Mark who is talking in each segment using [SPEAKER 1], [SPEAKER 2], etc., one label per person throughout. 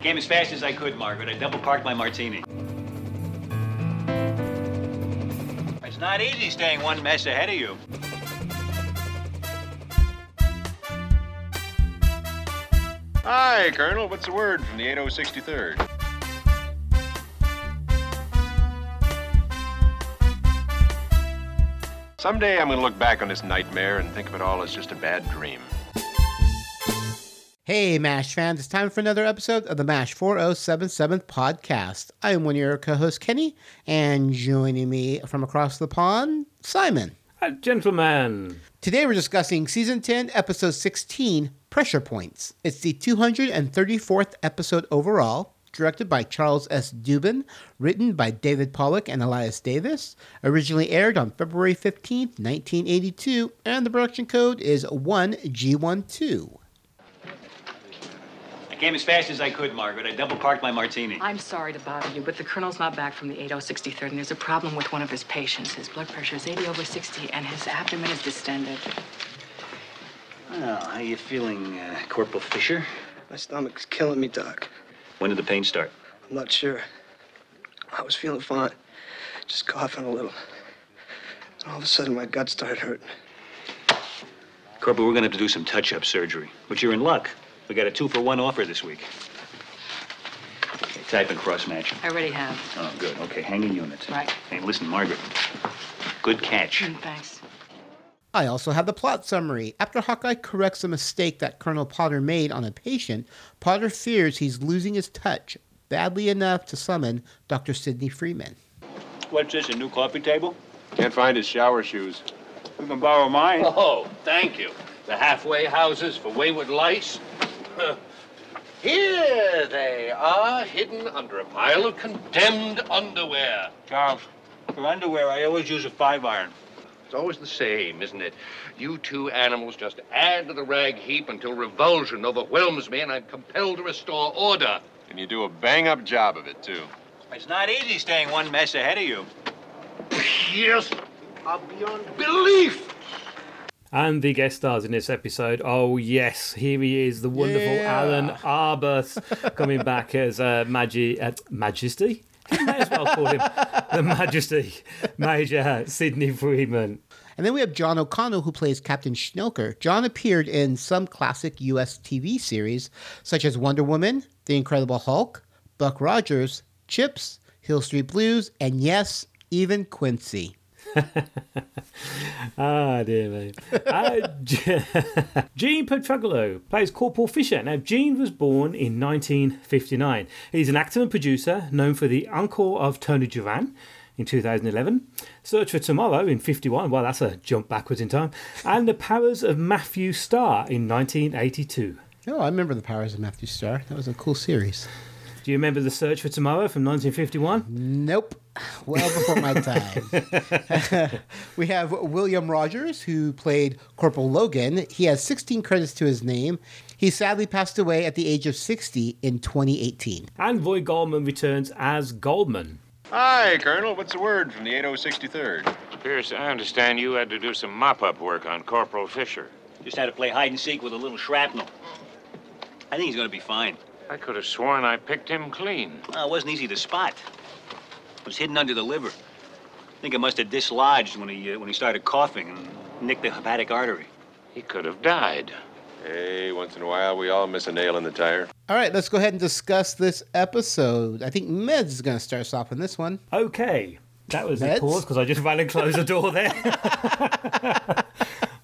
[SPEAKER 1] Came as fast as I could, Margaret. I double parked my martini. It's not easy staying one mess ahead of you.
[SPEAKER 2] Hi, Colonel. What's the word from the 8063rd? Someday I'm going to look back on this nightmare and think of it all as just a bad dream.
[SPEAKER 3] Hey, MASH fans, it's time for another episode of the MASH 4077 podcast. I am one of your co hosts, Kenny, and joining me from across the pond, Simon.
[SPEAKER 4] A gentleman.
[SPEAKER 3] Today we're discussing Season 10, Episode 16, Pressure Points. It's the 234th episode overall, directed by Charles S. Dubin, written by David Pollock and Elias Davis, originally aired on February 15th, 1982, and the production code is 1G12.
[SPEAKER 1] I came as fast as I could, Margaret. I double parked my martini.
[SPEAKER 5] I'm sorry to bother you, but the colonel's not back from the 8063rd, and there's a problem with one of his patients. His blood pressure is 80 over 60, and his abdomen is distended.
[SPEAKER 1] Well, how you feeling, uh, Corporal Fisher?
[SPEAKER 6] My stomach's killing me, Doc.
[SPEAKER 1] When did the pain start?
[SPEAKER 6] I'm not sure. I was feeling fine, just coughing a little. And all of a sudden, my gut started hurting.
[SPEAKER 1] Corporal, we're gonna have to do some touch-up surgery. But you're in luck. We got a two-for-one offer this week. Okay, type and cross-match.
[SPEAKER 5] I already have.
[SPEAKER 1] Oh, good. Okay, hanging units.
[SPEAKER 5] Right.
[SPEAKER 1] Hey, listen, Margaret. Good catch.
[SPEAKER 5] Mm, thanks.
[SPEAKER 3] I also have the plot summary. After Hawkeye corrects a mistake that Colonel Potter made on a patient, Potter fears he's losing his touch badly enough to summon Dr. Sidney Freeman.
[SPEAKER 1] What's this, a new coffee table?
[SPEAKER 2] Can't find his shower shoes.
[SPEAKER 1] You can borrow mine.
[SPEAKER 7] Oh, thank you. The halfway houses for wayward lice. Here they are, hidden under a pile of condemned underwear.
[SPEAKER 1] Charles, for underwear, I always use a five-iron.
[SPEAKER 7] It's always the same, isn't it? You two animals just add to the rag heap until revulsion overwhelms me and I'm compelled to restore order.
[SPEAKER 2] And you do a bang-up job of it, too.
[SPEAKER 1] It's not easy staying one mess ahead of you.
[SPEAKER 7] Yes, are beyond belief.
[SPEAKER 4] And the guest stars in this episode. Oh, yes, here he is, the wonderful
[SPEAKER 3] Yeah.
[SPEAKER 4] Alan Arbus, coming back as uh, Magi- uh, Majesty. You may as well call him the Majesty, Major Sidney Freeman.
[SPEAKER 3] And then we have John O'Connell, who plays Captain Schnilker. John appeared in some classic U.S. TV series, such as Wonder Woman, The Incredible Hulk, Buck Rogers, Chips, Hill Street Blues, and yes, even Quincy.
[SPEAKER 4] Ah, dear me. Uh, Gene Petrogolo plays Corporal Fisher. Now, Gene was born in 1959. He's an actor and producer known for The Encore of Tony Duran in 2011, Search for Tomorrow in 51, well, that's a jump backwards in time, and The Powers of Matthew Starr in 1982.
[SPEAKER 3] Oh, I remember The Powers of Matthew Starr. That was a cool series.
[SPEAKER 4] Do you remember The Search for Tomorrow from 1951?
[SPEAKER 3] Nope. Well before my time. we have William Rogers, who played Corporal Logan. He has 16 credits to his name. He sadly passed away at the age of 60 in 2018.
[SPEAKER 4] And Roy Goldman returns as Goldman.
[SPEAKER 2] Hi, Colonel. What's the word from the 8063rd?
[SPEAKER 8] Pierce, I understand you had to do some mop-up work on Corporal Fisher.
[SPEAKER 1] Just had to play hide and seek with a little shrapnel. I think he's gonna be fine.
[SPEAKER 8] I could have sworn I picked him clean.
[SPEAKER 1] Well, it wasn't easy to spot. It was hidden under the liver. I think it must have dislodged when he uh, when he started coughing and nicked the hepatic artery.
[SPEAKER 8] He could have died.
[SPEAKER 2] Hey, once in a while, we all miss a nail in the tire.
[SPEAKER 3] All right, let's go ahead and discuss this episode. I think Meds is going to start us off on this one.
[SPEAKER 4] Okay. That was
[SPEAKER 3] Meds?
[SPEAKER 4] a pause because I just ran and closed the door there.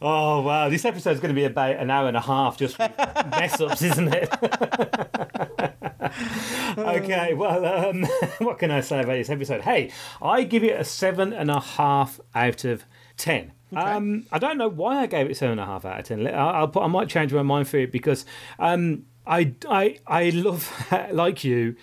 [SPEAKER 4] oh, wow. This episode is going to be about an hour and a half just mess ups, isn't it? okay, well, um, what can I say about this episode? Hey, I give it a seven and a half out of ten. Um, I don't know why I gave it seven and a half out of ten. I'll, I'll put, I might change my mind for it because um, I, I, I love, like you,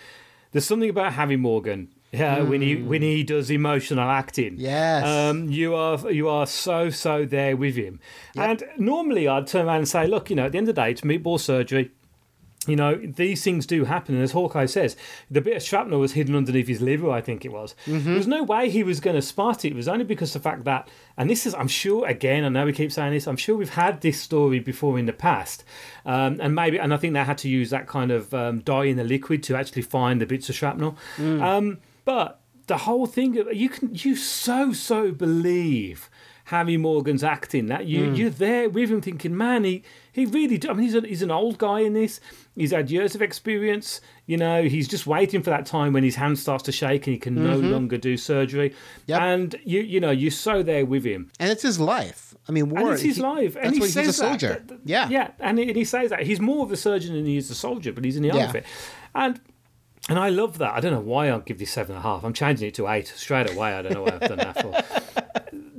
[SPEAKER 4] there's something about Harry Morgan. Yeah, when he when he does emotional acting,
[SPEAKER 3] Yes.
[SPEAKER 4] um, you are you are so so there with him. And normally I'd turn around and say, look, you know, at the end of the day, it's meatball surgery. You know, these things do happen. And as Hawkeye says, the bit of shrapnel was hidden underneath his liver, I think it was. There was no way he was going to spot it. It was only because of the fact that, and this is, I'm sure, again, I know we keep saying this, I'm sure we've had this story before in the past. Um, and maybe, and I think they had to use that kind of um, dye in the liquid to actually find the bits of shrapnel. Um, but the whole thing, you can, you so, so believe. Harry Morgan's acting that you hmm. you're there with him thinking man he he really do, I mean he's a, he's an old guy in this he's had years of experience you know he's just waiting for that time when his hand starts to shake and he can no mm-hmm. longer do surgery
[SPEAKER 3] Yep.
[SPEAKER 4] and you you know you're so there with him
[SPEAKER 3] And it's his life. I mean, war.
[SPEAKER 4] and it's his
[SPEAKER 3] he-
[SPEAKER 4] life and
[SPEAKER 3] That's
[SPEAKER 4] he says
[SPEAKER 3] he's a
[SPEAKER 4] that.
[SPEAKER 3] soldier.
[SPEAKER 4] That- that-
[SPEAKER 3] yeah.
[SPEAKER 4] yeah and he, and he says that he's more of a surgeon than he is a soldier but he's in the
[SPEAKER 3] Yeah.
[SPEAKER 4] outfit and and I love that. I don't know why I'll give this seven and a half. I'm changing it to eight straight away. I don't know why I've done that for.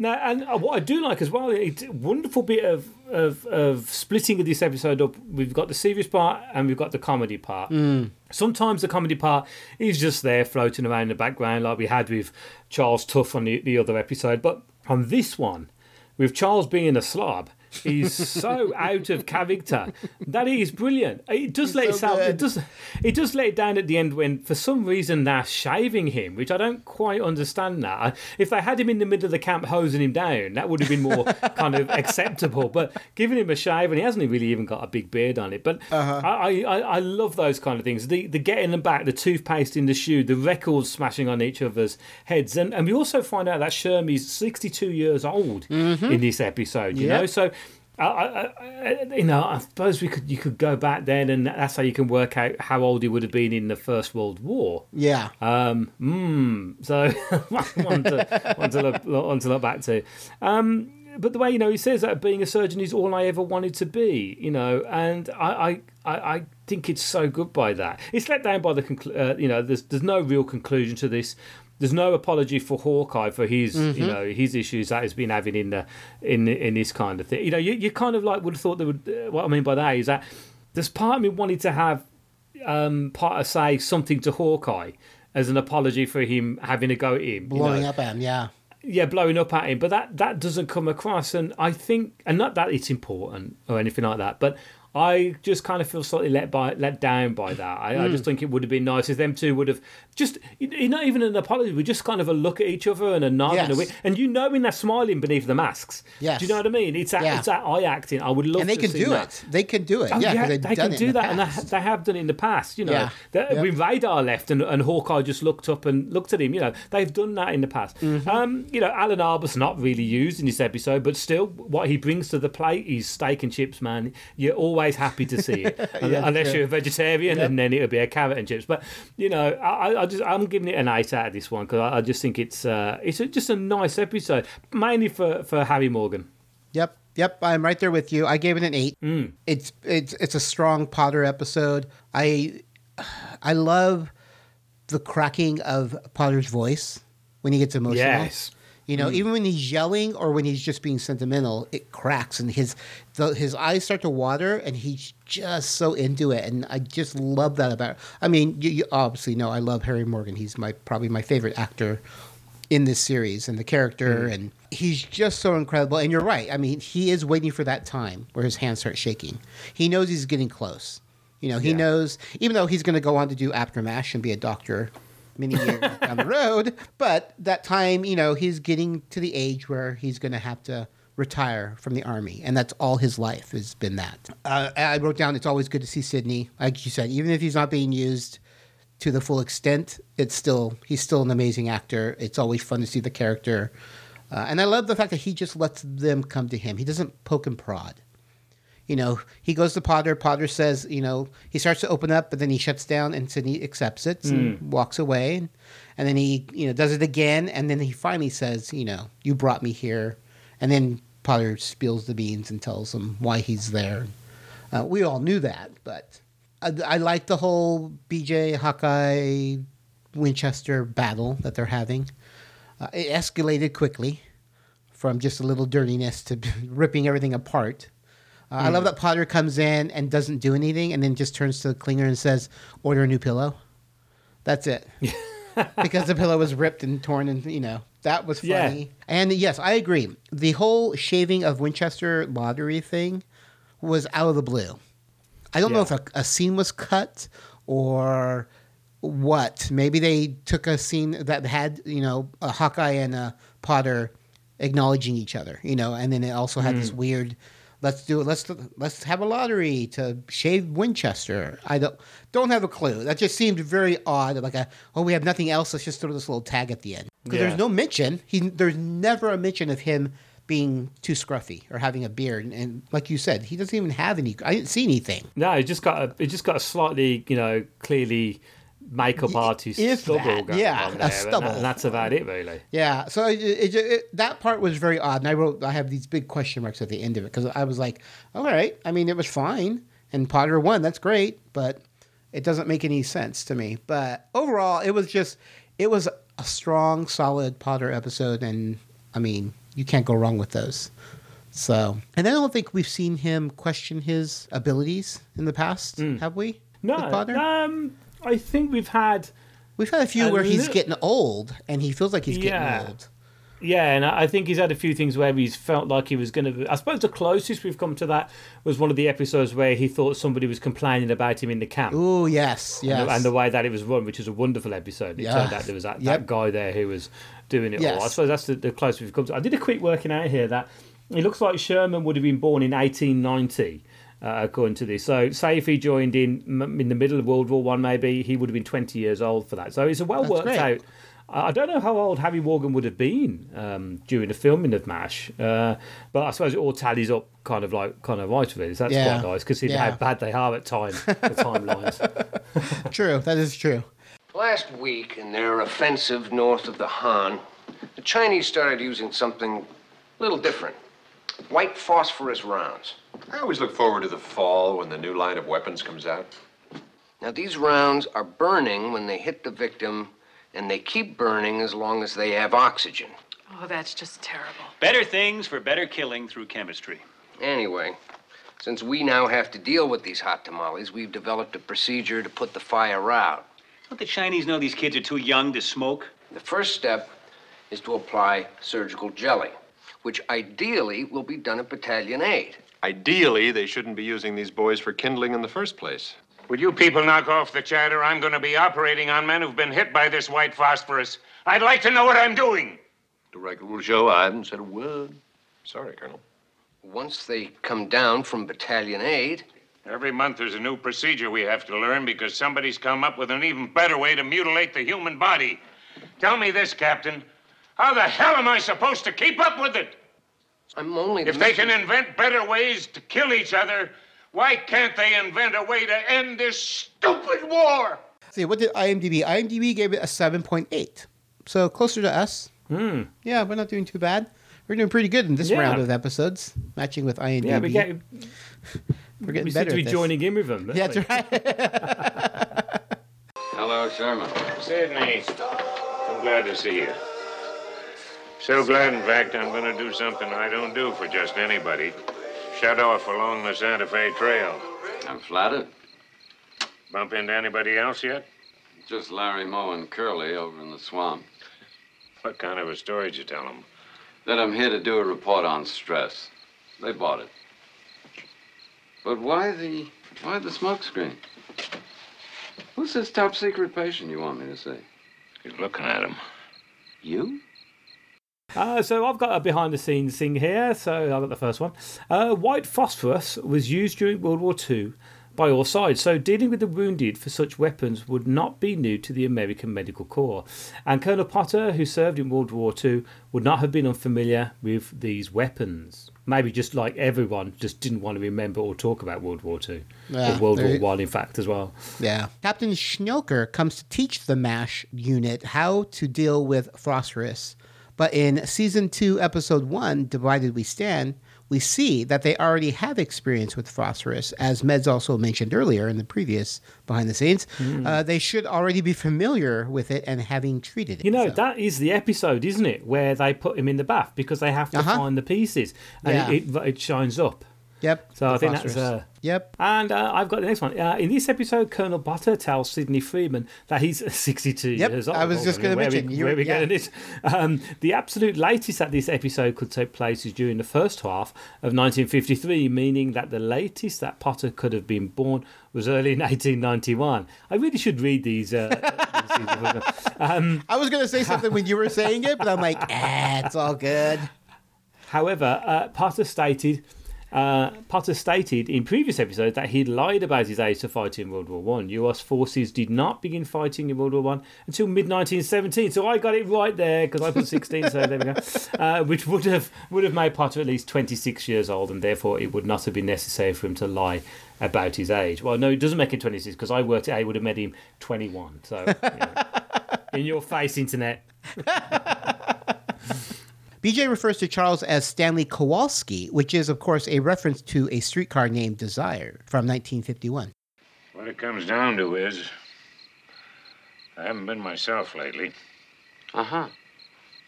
[SPEAKER 4] Now, and uh, what I do like as well, it's a wonderful bit of, of of splitting of this episode up. We've got the serious part and we've got the comedy part. Sometimes the comedy part is just there floating around in the background, like we had with Charles Tuff on the, the other episode. But on this one, with Charles being a slob, he's so out of character that is brilliant. It does let
[SPEAKER 3] so
[SPEAKER 4] it out. It does. It does let it down at the end when, for some reason, they're shaving him, which I don't quite understand. That if they had him in the middle of the camp hosing him down, that would have been more kind of acceptable. But giving him a shave, and he hasn't really even got a big beard on it. But
[SPEAKER 3] Uh-huh.
[SPEAKER 4] I, I, I love those kind of things. The the getting them back, the toothpaste in the shoe, the records smashing on each other's heads, and and we also find out that Shermie's sixty two years old in this episode. You
[SPEAKER 3] Yep.
[SPEAKER 4] know, so. I, I, I, you know, I suppose we could you could go back then, and that's how you can work out how old he would have been in the First World War.
[SPEAKER 3] Yeah.
[SPEAKER 4] Um, mm, so one to, one to look, one to look back to. Um, but the way you know he says that being a surgeon is all I ever wanted to be, you know, and I I, I, I think it's so good by that. It's let down by the conclu- uh, you know there's there's no real conclusion to this. There's no apology for Hawkeye for his you know his issues that he's been having in the in in this kind of thing. You know, you, you kind of like would have thought that would. Uh, what I mean by that is that there's part of me wanted to have um, part of say something to Hawkeye as an apology for him having a go at him, you
[SPEAKER 3] Blowing
[SPEAKER 4] know.
[SPEAKER 3] up at him. Yeah.
[SPEAKER 4] Yeah, blowing up at him, but that that doesn't come across, and I think, and not that it's important or anything like that, but I just kind of feel slightly let by let down by that. I, I
[SPEAKER 3] Hmm.
[SPEAKER 4] just think it would have been nice if them two would have just not even an apology, we just kind of a look at each other and a nod and a wink, and you know when they're smiling beneath the masks.
[SPEAKER 3] Yes.
[SPEAKER 4] Do you know what I mean? It's that
[SPEAKER 3] Yeah.
[SPEAKER 4] it's that eye acting. I would love
[SPEAKER 3] And they
[SPEAKER 4] to
[SPEAKER 3] can do
[SPEAKER 4] that.
[SPEAKER 3] it. They can do it.
[SPEAKER 4] Oh,
[SPEAKER 3] yeah.
[SPEAKER 4] yeah, they can do
[SPEAKER 3] in the
[SPEAKER 4] that, and they, they have done it in the past. You know,
[SPEAKER 3] Yeah.
[SPEAKER 4] That-
[SPEAKER 3] Yep.
[SPEAKER 4] when Radar left and, and Hawkeye just looked up and looked at him, you know, they've done that in the past.
[SPEAKER 3] Mm-hmm.
[SPEAKER 4] Um, you know, Alan Arbus not really used in this episode, but still, what he brings to the plate is steak and chips, man. You're always happy to see it, unless
[SPEAKER 3] true.
[SPEAKER 4] you're a vegetarian, and then it'll be a carrot and chips. But you know, I, I just I'm giving it an eight out of this one because I, I just think it's uh, it's a, just a nice episode, mainly for for Harry Morgan.
[SPEAKER 3] Yep, yep. I'm right there with you. I gave it an eight.
[SPEAKER 4] Mm.
[SPEAKER 3] It's it's it's a strong Potter episode. I I love the cracking of Potter's voice when he gets emotional.
[SPEAKER 4] Yes.
[SPEAKER 3] You know, mm. even when he's yelling or when he's just being sentimental, it cracks and his the, his eyes start to water and he's just so into it. And I just love that about. I mean, you, you obviously know I love Harry Morgan. He's my probably my favorite actor in this series and the character mm. and he's just so incredible and you're right i mean he is waiting for that time where his hands start shaking he knows he's getting close you know he
[SPEAKER 4] Yeah.
[SPEAKER 3] knows even though he's going to go on to do aftermath and be a doctor many years down the road but that time you know he's getting to the age where he's going to have to retire from the army and that's all his life has been that uh, i wrote down it's always good to see sydney like you said even if he's not being used to the full extent, it's still he's still an amazing actor. It's always fun to see the character, uh, and I love the fact that he just lets them come to him. He doesn't poke and prod. You know, he goes to Potter. Potter says, you know, he starts to open up, but then he shuts down, and Sidney accepts it and walks away, and, and then he, you know, does it again, and then he finally says, you know, you brought me here, and then Potter spills the beans and tells him why he's there. Uh, we all knew that, but I, I like the whole BJ Hawkeye Winchester battle that they're having. Uh, it escalated quickly from just a little dirtiness to ripping everything apart. Uh, I love that Potter comes in and doesn't do anything, and then just turns to Klinger and says, "Order a new pillow." That's it. because the pillow was ripped and torn, and you know that was
[SPEAKER 4] Yeah.
[SPEAKER 3] funny. And yes, I agree. The whole shaving of Winchester lottery thing was out of the blue. I don't know if a, a scene was cut or what. Maybe they took a scene that had you know a Hawkeye and a Potter acknowledging each other, you know, and then it also had this weird. Let's do it. Let's let's have a lottery to shave Winchester. I don't don't have a clue. That just seemed very odd. Like a oh, we have nothing else. Let's just throw this little tag at the end because
[SPEAKER 4] Yeah.
[SPEAKER 3] there's no mention. He there's never a mention of him being too scruffy or having a beard. And, and like you said, he doesn't even have any. I didn't see anything.
[SPEAKER 4] No, it just got a it just got a slightly you know clearly makeup artist
[SPEAKER 3] if
[SPEAKER 4] stubble
[SPEAKER 3] that, yeah, a
[SPEAKER 4] there, and
[SPEAKER 3] stubble.
[SPEAKER 4] that- and that's about it really.
[SPEAKER 3] Yeah, so it, it, it, that part was very odd, and I wrote I have these big question marks at the end of it because I was like, all right, I mean it was fine, and Potter won, that's great, but it doesn't make any sense to me. But overall, it was just it was a strong, solid Potter episode, and I mean you can't go wrong with those. So, and I don't think we've seen him question his abilities in the past, have we?
[SPEAKER 4] No, um, I think we've had
[SPEAKER 3] We've had a few
[SPEAKER 4] a
[SPEAKER 3] where he's
[SPEAKER 4] little-
[SPEAKER 3] getting old, and he feels like he's getting
[SPEAKER 4] Yeah.
[SPEAKER 3] old.
[SPEAKER 4] Yeah, and I think he's had a few things where he's felt like he was going to. I suppose the closest we've come to that was one of the episodes where he thought somebody was complaining about him in the camp.
[SPEAKER 3] Oh yes, yes.
[SPEAKER 4] And, the, and the way that it was run, which is a wonderful episode. It
[SPEAKER 3] Yeah.
[SPEAKER 4] turned out there was that,
[SPEAKER 3] Yep.
[SPEAKER 4] that guy there who was doing it
[SPEAKER 3] Yes.
[SPEAKER 4] all. I suppose that's the, the closest we've come to. I did a quick working out here that it looks like Sherman would have been born in 1890. Uh, according to this, so say if he joined in m- in the middle of World War One, maybe he would have been twenty years old for that. So it's a well
[SPEAKER 3] That's
[SPEAKER 4] worked
[SPEAKER 3] great.
[SPEAKER 4] out. I I don't know how old Harry Morgan would have been um, during the filming of Mash, uh, but I suppose it all tallies up kind of like kind of right with it. So that's
[SPEAKER 3] Yeah.
[SPEAKER 4] quite nice considering
[SPEAKER 3] Yeah.
[SPEAKER 4] how bad they are at time the timelines.
[SPEAKER 3] True, that is true.
[SPEAKER 9] Last week, in their offensive north of the Han, the Chinese started using something a little different white phosphorus rounds.
[SPEAKER 2] I always look forward to the fall when the new line of weapons comes out.
[SPEAKER 9] Now, these rounds are burning when they hit the victim, and they keep burning as long as they have oxygen.
[SPEAKER 5] Oh, that's just terrible.
[SPEAKER 1] Better things for better killing through chemistry.
[SPEAKER 9] Anyway, since we now have to deal with these hot tamales, we've developed a procedure to put the fire out.
[SPEAKER 1] Don't the Chinese know these kids are too young to smoke?
[SPEAKER 9] The first step is to apply surgical jelly, which ideally will be done at Battalion 8.
[SPEAKER 2] Ideally, they shouldn't be using these boys for kindling in the first place.
[SPEAKER 8] Would you people knock off the chatter? I'm going to be operating on men who've been hit by this white phosphorus. I'd like to know what I'm doing.
[SPEAKER 2] The record will show I haven't said a word. Sorry, Colonel.
[SPEAKER 9] Once they come down from Battalion 8,
[SPEAKER 8] Every month there's a new procedure we have to learn because somebody's come up with an even better way to mutilate the human body. Tell me this, Captain. How the hell am I supposed to keep up with it?
[SPEAKER 9] I'm only
[SPEAKER 8] If they can invent better ways to kill each other, why can't they invent a way to end this stupid war?
[SPEAKER 3] See, what did IMDb? IMDb gave it a 7.8. So closer to us.
[SPEAKER 4] Hmm.
[SPEAKER 3] Yeah, we're not doing too bad. We're doing pretty good in this
[SPEAKER 4] Yeah.
[SPEAKER 3] round of episodes, matching with IMDb.
[SPEAKER 4] Yeah, we get
[SPEAKER 3] we're getting
[SPEAKER 4] we seem to be joining in with them. don't
[SPEAKER 3] Yeah,
[SPEAKER 4] we?
[SPEAKER 3] that's right.
[SPEAKER 7] Hello, Sherman.
[SPEAKER 8] Sidney, I'm glad to see you. So glad, in fact, I'm going to do something I don't do for just anybody. Shut off along the Santa Fe Trail.
[SPEAKER 7] I'm flattered.
[SPEAKER 8] Bump into anybody else yet?
[SPEAKER 7] Just Larry Moe and Curly over in the swamp.
[SPEAKER 8] What kind of a story did you tell them?
[SPEAKER 7] That I'm here to do a report on stress. They bought it. But why the why the smoke screen? Who's this top secret patient you want me to see?
[SPEAKER 8] You're looking at him.
[SPEAKER 7] You?
[SPEAKER 4] Uh, so I've got a behind the scenes thing here. So I've got the first one. Uh, white phosphorus was used during World War II by all sides. So dealing with the wounded for such weapons would not be new to the American Medical Corps. And Colonel Potter, who served in World War II, would not have been unfamiliar with these weapons. Maybe just like everyone just didn't want to remember or talk about World War II.
[SPEAKER 3] Yeah,
[SPEAKER 4] or World War One, in fact, as well.
[SPEAKER 3] yeah. Captain Schnelker comes to teach the MASH unit how to deal with phosphorus. But in season two, episode one, Divided We Stand, we see that they already have experience with phosphorus, as Meds also mentioned earlier in the previous behind the scenes.
[SPEAKER 4] Hmm.
[SPEAKER 3] Uh, they should already be familiar with it and having treated it.
[SPEAKER 4] You know,
[SPEAKER 3] So-
[SPEAKER 4] that is the episode, isn't it? Where they put him in the bath because they have to
[SPEAKER 3] Uh-huh.
[SPEAKER 4] find the pieces. And
[SPEAKER 3] Yeah.
[SPEAKER 4] it, it, it shines up.
[SPEAKER 3] Yep.
[SPEAKER 4] So I think that's.
[SPEAKER 3] Fosters.
[SPEAKER 4] Uh,
[SPEAKER 3] Yep.
[SPEAKER 4] and uh, I've got the next one. Uh, in this episode, Colonel Potter tells Sidney Freeman that he's 62
[SPEAKER 3] Yep,
[SPEAKER 4] years old.
[SPEAKER 3] I was just gonna
[SPEAKER 4] Where
[SPEAKER 3] mention,
[SPEAKER 4] We,
[SPEAKER 3] you-
[SPEAKER 4] where we
[SPEAKER 3] yeah.
[SPEAKER 4] this? Um, the absolute latest that this episode could take place is during the first half of 1953, meaning that the latest that Potter could have been born was early in 1891. I really should read these. Uh, um,
[SPEAKER 3] I was gonna say something when you were saying it, but I'm like, ah, it's all good.
[SPEAKER 4] However, uh, Potter stated uh, Potter stated in previous episodes that he'd lied about his age to fight in World War One. U.S. forces did not begin fighting in World War One until mid 1917. So I got it right there because I put 16. so there we go. Uh, which would have would have made Potter at least 26 years old, and therefore it would not have been necessary for him to lie about his age. Well, no, it doesn't make him 26 because I worked it. out, it would have made him 21. So you know, in your face, internet.
[SPEAKER 3] BJ refers to Charles as Stanley Kowalski, which is, of course, a reference to a streetcar named Desire from 1951.
[SPEAKER 8] What it comes down to is, I haven't been myself lately.
[SPEAKER 7] Uh huh.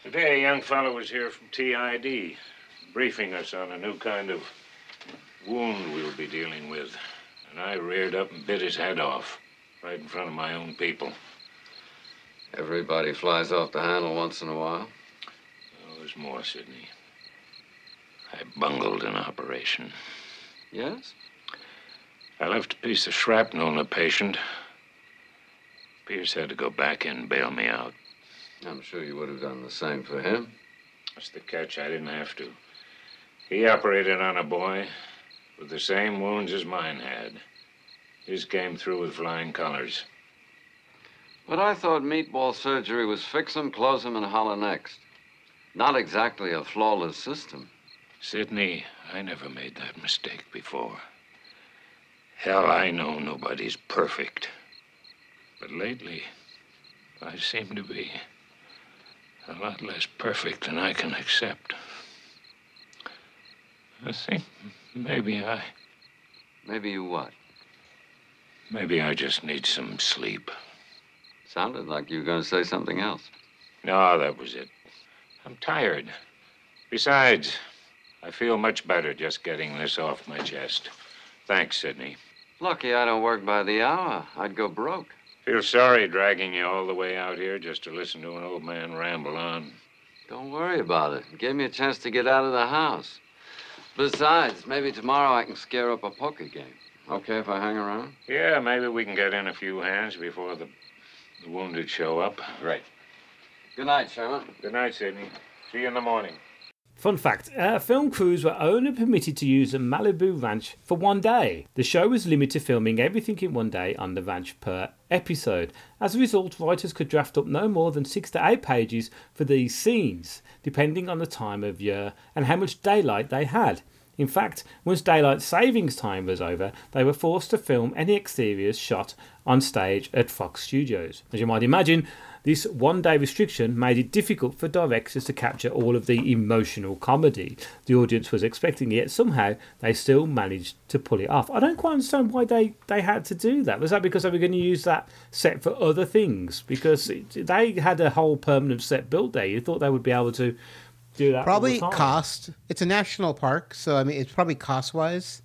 [SPEAKER 8] Today, a young fellow was here from TID, briefing us on a new kind of wound we'll be dealing with. And I reared up and bit his head off, right in front of my own people.
[SPEAKER 7] Everybody flies off the handle once in a while.
[SPEAKER 8] More, Sidney. I bungled an operation.
[SPEAKER 7] Yes?
[SPEAKER 8] I left a piece of shrapnel in a patient. Pierce had to go back in and bail me out.
[SPEAKER 7] I'm sure you would have done the same for him.
[SPEAKER 8] That's the catch. I didn't have to. He operated on a boy with the same wounds as mine had. His came through with flying colors.
[SPEAKER 7] But I thought meatball surgery was fix 'em, close 'em, and holler next. Not exactly a flawless system.
[SPEAKER 8] Sidney, I never made that mistake before. Hell, I know nobody's perfect. But lately, I seem to be a lot less perfect than I can accept. I think maybe I,
[SPEAKER 7] Maybe you what?
[SPEAKER 8] maybe I just need some sleep.
[SPEAKER 7] Sounded like you were going to say something else.
[SPEAKER 8] No, that was it. I'm tired. Besides, I feel much better just getting this off my chest. Thanks, Sidney.
[SPEAKER 7] Lucky I don't work by the hour. I'd go broke.
[SPEAKER 8] Feel sorry dragging you all the way out here just to listen to an old man ramble on.
[SPEAKER 7] Don't worry about it. It gave me a chance to get out of the house. Besides, maybe tomorrow I can scare up a poker game. Okay if I hang around?
[SPEAKER 8] Yeah, maybe we can get in a few hands before the, the wounded show up.
[SPEAKER 7] Great. Good night, Sherman.
[SPEAKER 8] Good night, Sidney. See you in the morning.
[SPEAKER 4] Fun fact uh, film crews were only permitted to use a Malibu ranch for one day. The show was limited to filming everything in one day on the ranch per episode. As a result, writers could draft up no more than six to eight pages for these scenes, depending on the time of year and how much daylight they had. In fact, once daylight savings time was over, they were forced to film any exteriors shot on stage at Fox Studios. As you might imagine, this one day restriction made it difficult for directors to capture all of the emotional comedy the audience was expecting, yet somehow they still managed to pull it off. I don't quite understand why they, they had to do that. Was that because they were going to use that set for other things? Because it, they had a whole permanent set built there. You thought they would be able to do that.
[SPEAKER 3] Probably cost. It's a national park, so I mean, it's probably cost wise.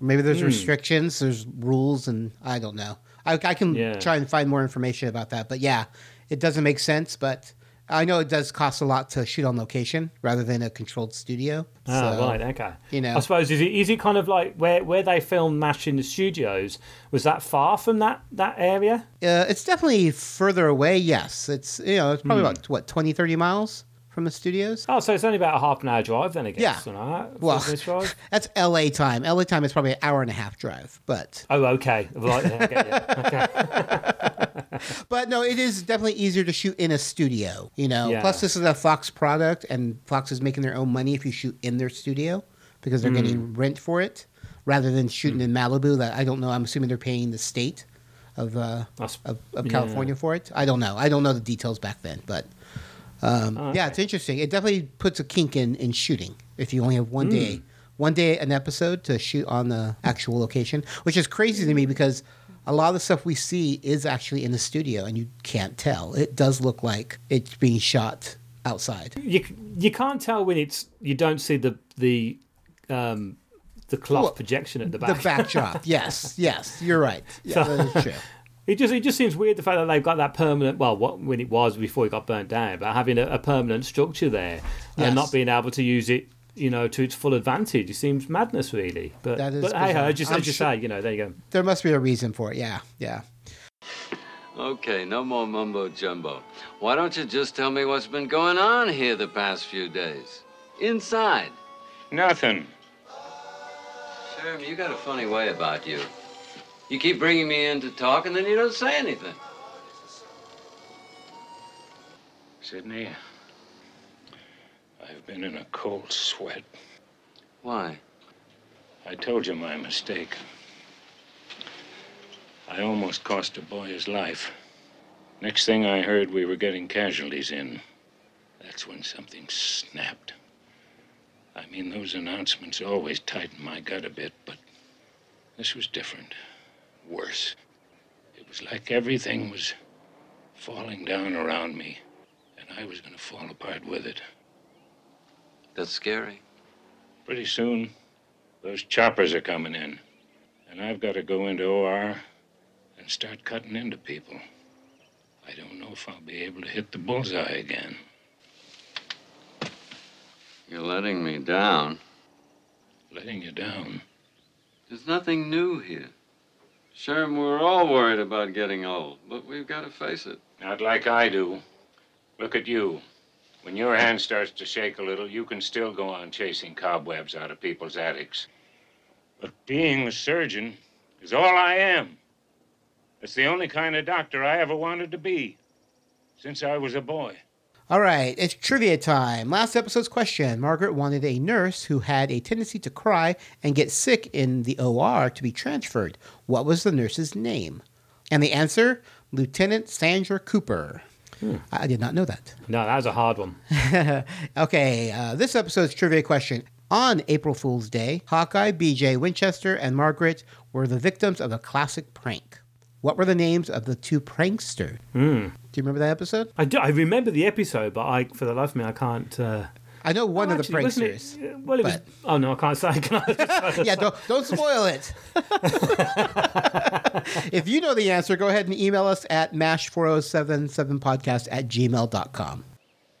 [SPEAKER 3] Or maybe there's
[SPEAKER 4] Hmm.
[SPEAKER 3] restrictions, there's rules, and I don't know. I, I can
[SPEAKER 4] Yeah.
[SPEAKER 3] try and find more information about that. But yeah, it doesn't make sense. But I know it does cost a lot to shoot on location rather than a controlled studio.
[SPEAKER 4] Ah,
[SPEAKER 3] So,
[SPEAKER 4] right, okay.
[SPEAKER 3] you know.
[SPEAKER 4] I suppose is it is it kind of like where where they filmed Mash in the studios? Was that far from that that area?
[SPEAKER 3] Uh, it's definitely further away. Yes, it's you know it's probably
[SPEAKER 4] Hmm.
[SPEAKER 3] about what 20, 30 miles from the studios.
[SPEAKER 4] Oh, so it's only about a half an hour drive then, I guess.
[SPEAKER 3] Yeah.
[SPEAKER 4] like
[SPEAKER 3] Well,
[SPEAKER 4] 40 minutes drive?
[SPEAKER 3] that's L.A. time. L.A. time is probably an hour and a half drive, but
[SPEAKER 4] Oh, okay. Right, I get you. Okay.
[SPEAKER 3] but no, it is definitely easier to shoot in a studio. You know,
[SPEAKER 4] Yeah.
[SPEAKER 3] plus this is a Fox product, and Fox is making their own money if you shoot in their studio because they're getting rent for it rather than shooting in Malibu. That I don't know. I'm assuming they're paying the state of uh, of, of
[SPEAKER 4] yeah.
[SPEAKER 3] California for it. I don't know. I don't know the details back then, but. Um,
[SPEAKER 4] Oh,
[SPEAKER 3] Yeah, it's interesting. It definitely puts a kink in, in shooting if you only have
[SPEAKER 4] Hmm.
[SPEAKER 3] one day, one day an episode to shoot on the actual location, which is crazy to me because a lot of the stuff we see is actually in the studio and you can't tell. It does look like it's being shot outside.
[SPEAKER 4] you you can't tell when it's you don't see the the um the cloth
[SPEAKER 3] Well,
[SPEAKER 4] projection at the back.
[SPEAKER 3] The
[SPEAKER 4] back.
[SPEAKER 3] backdrop. yes, yes, you're right. Yeah, that is true.
[SPEAKER 4] It just it just seems weird the fact that they've got that permanent well what when it was before it got burnt down, but having a, a permanent structure there
[SPEAKER 3] Yes.
[SPEAKER 4] and not being able to use it, you know, to its full advantage. It seems madness really. But
[SPEAKER 3] That is
[SPEAKER 4] but hey
[SPEAKER 3] bizarre.
[SPEAKER 4] ho, just
[SPEAKER 3] I'm
[SPEAKER 4] as you
[SPEAKER 3] sure-
[SPEAKER 4] say, you know, there you go.
[SPEAKER 3] There must be a reason for it. Yeah, yeah.
[SPEAKER 7] Okay, no more mumbo jumbo. Why don't you just tell me what's been going on here the past few days? Inside.
[SPEAKER 8] Nothing.
[SPEAKER 7] Sherm, you got a funny way about you. You keep bringing me in to talk and then you don't say anything.
[SPEAKER 8] Sidney, I've been in a cold sweat.
[SPEAKER 7] Why?
[SPEAKER 8] I told you my mistake. I almost cost a boy his life. Next thing I heard, we were getting casualties in. That's when something snapped. I mean, those announcements always tighten my gut a bit, but this was different. Worse. It was like everything was falling down around me, and I was going to fall apart with it.
[SPEAKER 7] That's scary.
[SPEAKER 8] Pretty soon, those choppers are coming in. And I've got to go into OR and start cutting into people. I don't know if I'll be able to hit the bullseye again.
[SPEAKER 7] You're letting me down.
[SPEAKER 8] Letting you down.
[SPEAKER 7] There's nothing new here. Sherm, we're all worried about getting old, but we've got to face it.
[SPEAKER 8] Not like I do. Look at you. When your hand starts to shake a little, you can still go on chasing cobwebs out of people's attics. But being a surgeon is all I am. It's the only kind of doctor I ever wanted to be since I was a boy.
[SPEAKER 3] All right, it's trivia time. Last episode's question Margaret wanted a nurse who had a tendency to cry and get sick in the OR to be transferred. What was the nurse's name? And the answer Lieutenant Sandra Cooper. I I did not know that.
[SPEAKER 4] No, that was a hard one.
[SPEAKER 3] okay, uh, this episode's trivia question. On April Fool's Day, Hawkeye, BJ, Winchester, and Margaret were the victims of a classic prank. What were the names of the two pranksters?
[SPEAKER 4] Hmm.
[SPEAKER 3] Do you remember that episode?
[SPEAKER 4] I, do, I remember the episode, but I, for the life of me, I can't. Uh,
[SPEAKER 3] I know one
[SPEAKER 4] oh,
[SPEAKER 3] of the
[SPEAKER 4] actually, wasn't it-
[SPEAKER 3] pranksters.
[SPEAKER 4] well, it was. Oh no, I can't say. Can I?
[SPEAKER 3] yeah, don't, don't spoil it. if you know the answer, go ahead and email us at mash4077podcast at gmail.com.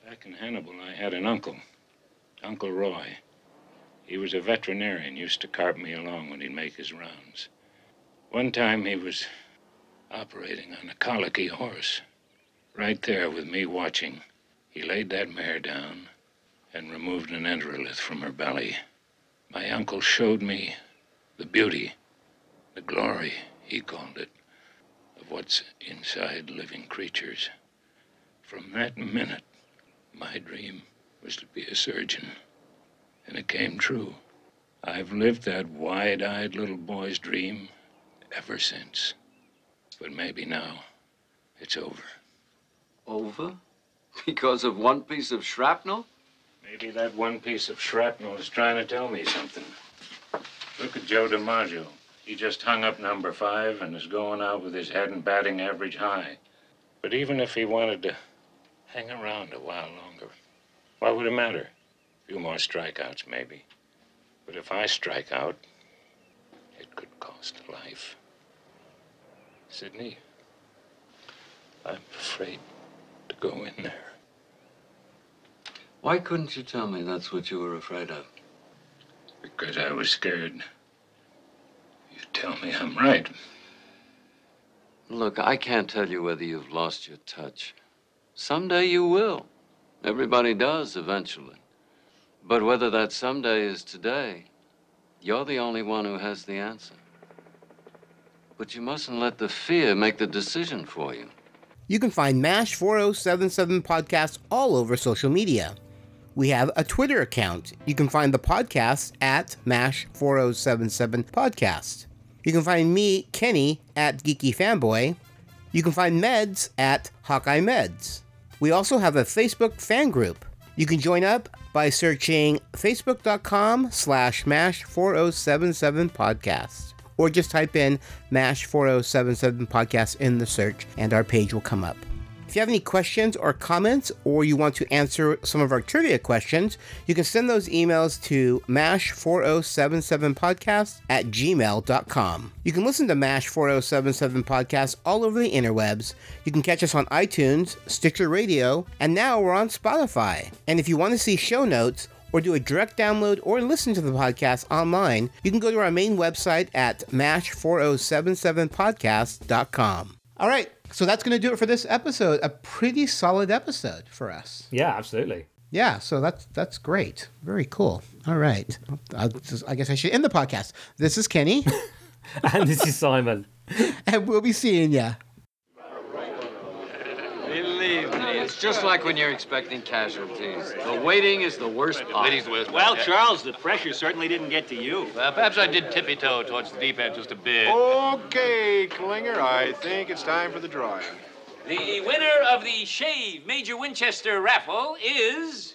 [SPEAKER 8] Back in Hannibal, I had an uncle, Uncle Roy. He was a veterinarian, used to cart me along when he'd make his rounds. One time he was operating on a colicky horse. Right there with me watching, he laid that mare down and removed an enterolith from her belly. My uncle showed me the beauty, the glory, he called it, of what's inside living creatures. From that minute, my dream was to be a surgeon. And it came true. I've lived that wide eyed little boy's dream ever since. But maybe now it's over.
[SPEAKER 7] Over? Because of one piece of shrapnel?
[SPEAKER 8] Maybe that one piece of shrapnel is trying to tell me something. Look at Joe DiMaggio. He just hung up number five and is going out with his head and batting average high. But even if he wanted to hang around a while longer, what would it matter? A few more strikeouts, maybe. But if I strike out, it could cost a life. Sidney, I'm afraid to go in there.
[SPEAKER 7] Why couldn't you tell me that's what you were afraid of?
[SPEAKER 8] Because I was scared. You tell me I'm right.
[SPEAKER 7] Look, I can't tell you whether you've lost your touch. Someday you will. Everybody does eventually. But whether that someday is today, you're the only one who has the answer. But you mustn't let the fear make the decision for you.
[SPEAKER 3] You can find MASH 4077 podcasts all over social media. We have a Twitter account. You can find the podcast at MASH 4077 Podcast. You can find me, Kenny, at Geeky Fanboy. You can find Meds at Hawkeye Meds. We also have a Facebook fan group. You can join up by searching facebook.com slash MASH 4077 Podcast. Or just type in MASH 4077 Podcast in the search and our page will come up. If you have any questions or comments, or you want to answer some of our trivia questions, you can send those emails to mash4077podcast at gmail.com. You can listen to MASH 4077 podcast all over the interwebs. You can catch us on iTunes, Stitcher Radio, and now we're on Spotify. And if you want to see show notes, or do a direct download or listen to the podcast online, you can go to our main website at mash4077podcast.com. All right, so that's going to do it for this episode. A pretty solid episode for us.
[SPEAKER 4] Yeah, absolutely.
[SPEAKER 3] Yeah, so that's that's great. Very cool. All right. I, I guess I should end the podcast. This is Kenny,
[SPEAKER 4] and this is Simon.
[SPEAKER 3] and we'll be seeing ya.
[SPEAKER 7] Believe me, it's just like when you're expecting casualties. The waiting is the worst part.
[SPEAKER 10] Waiting's the worst part.
[SPEAKER 1] Well, Charles, the pressure certainly didn't get to you.
[SPEAKER 10] Well, perhaps I did tippy toe towards the deep end just a bit.
[SPEAKER 2] Okay, Klinger, I think it's time for the drawing.
[SPEAKER 11] The winner of the Shave Major Winchester raffle is.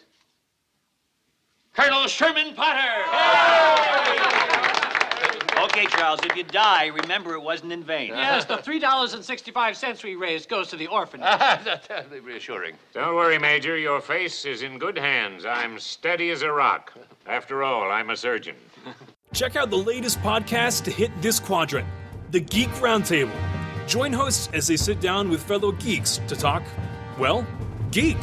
[SPEAKER 11] Colonel Sherman Potter!
[SPEAKER 1] Okay, Charles, if you die, remember it wasn't in vain.
[SPEAKER 11] Yes, the $3.65 we raised goes to the orphanage.
[SPEAKER 10] That's terribly reassuring.
[SPEAKER 8] Don't worry, Major. Your face is in good hands. I'm steady as a rock. After all, I'm a surgeon.
[SPEAKER 12] Check out the latest podcast to hit this quadrant the Geek Roundtable. Join hosts as they sit down with fellow geeks to talk, well, geek.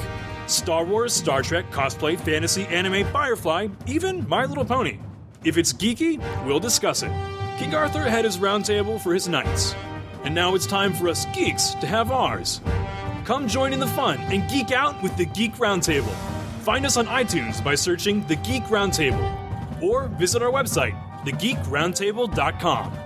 [SPEAKER 12] Star Wars, Star Trek, cosplay, fantasy, anime, Firefly, even My Little Pony. If it's geeky, we'll discuss it. King Arthur had his roundtable for his knights. And now it's time for us geeks to have ours. Come join in the fun and geek out with the Geek Roundtable. Find us on iTunes by searching The Geek Roundtable or visit our website, thegeekroundtable.com.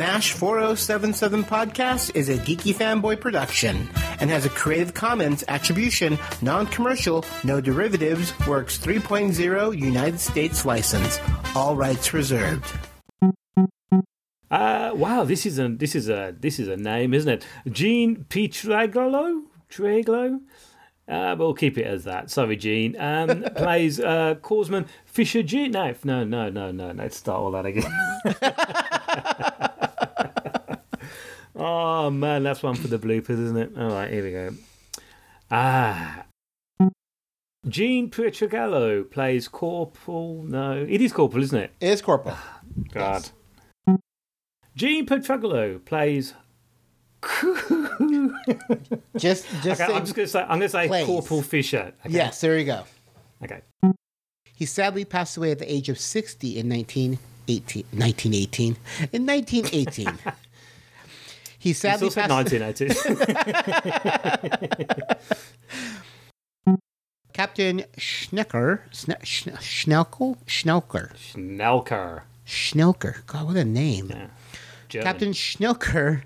[SPEAKER 3] MASH 4077 Podcast is a geeky fanboy production and has a Creative Commons Attribution, Non Commercial, No Derivatives, Works 3.0 United States license. All rights reserved.
[SPEAKER 4] Uh, wow, this is a this is a this is a name, isn't it? Gene Pietragolo, Traglo. Uh, we'll keep it as that. Sorry, Gene. Um, plays uh, Corsman Fisher. Gene. No, no, no, no, no. Let's start all that again. oh man, that's one for the bloopers, isn't it? All right, here we go. Ah. Gene Pietragallo plays Corporal. No, it is Corporal, isn't it?
[SPEAKER 3] It is Corporal.
[SPEAKER 4] God. Gene Pietragallo plays.
[SPEAKER 3] just, just
[SPEAKER 4] okay, I'm just gonna say. I'm gonna say
[SPEAKER 3] plays.
[SPEAKER 4] Corporal Fisher. Okay.
[SPEAKER 3] Yes, there you go.
[SPEAKER 4] Okay.
[SPEAKER 3] He sadly passed away at the age of 60 in 1918. 1918. In 1918. he sadly
[SPEAKER 4] still said
[SPEAKER 3] passed
[SPEAKER 4] 1980.
[SPEAKER 3] Captain Schnecker, Schne- Schne- Schnelkel, Schnelker,
[SPEAKER 4] Schnelker,
[SPEAKER 3] Schnelker. God, what a name!
[SPEAKER 4] German.
[SPEAKER 3] Captain Schnelker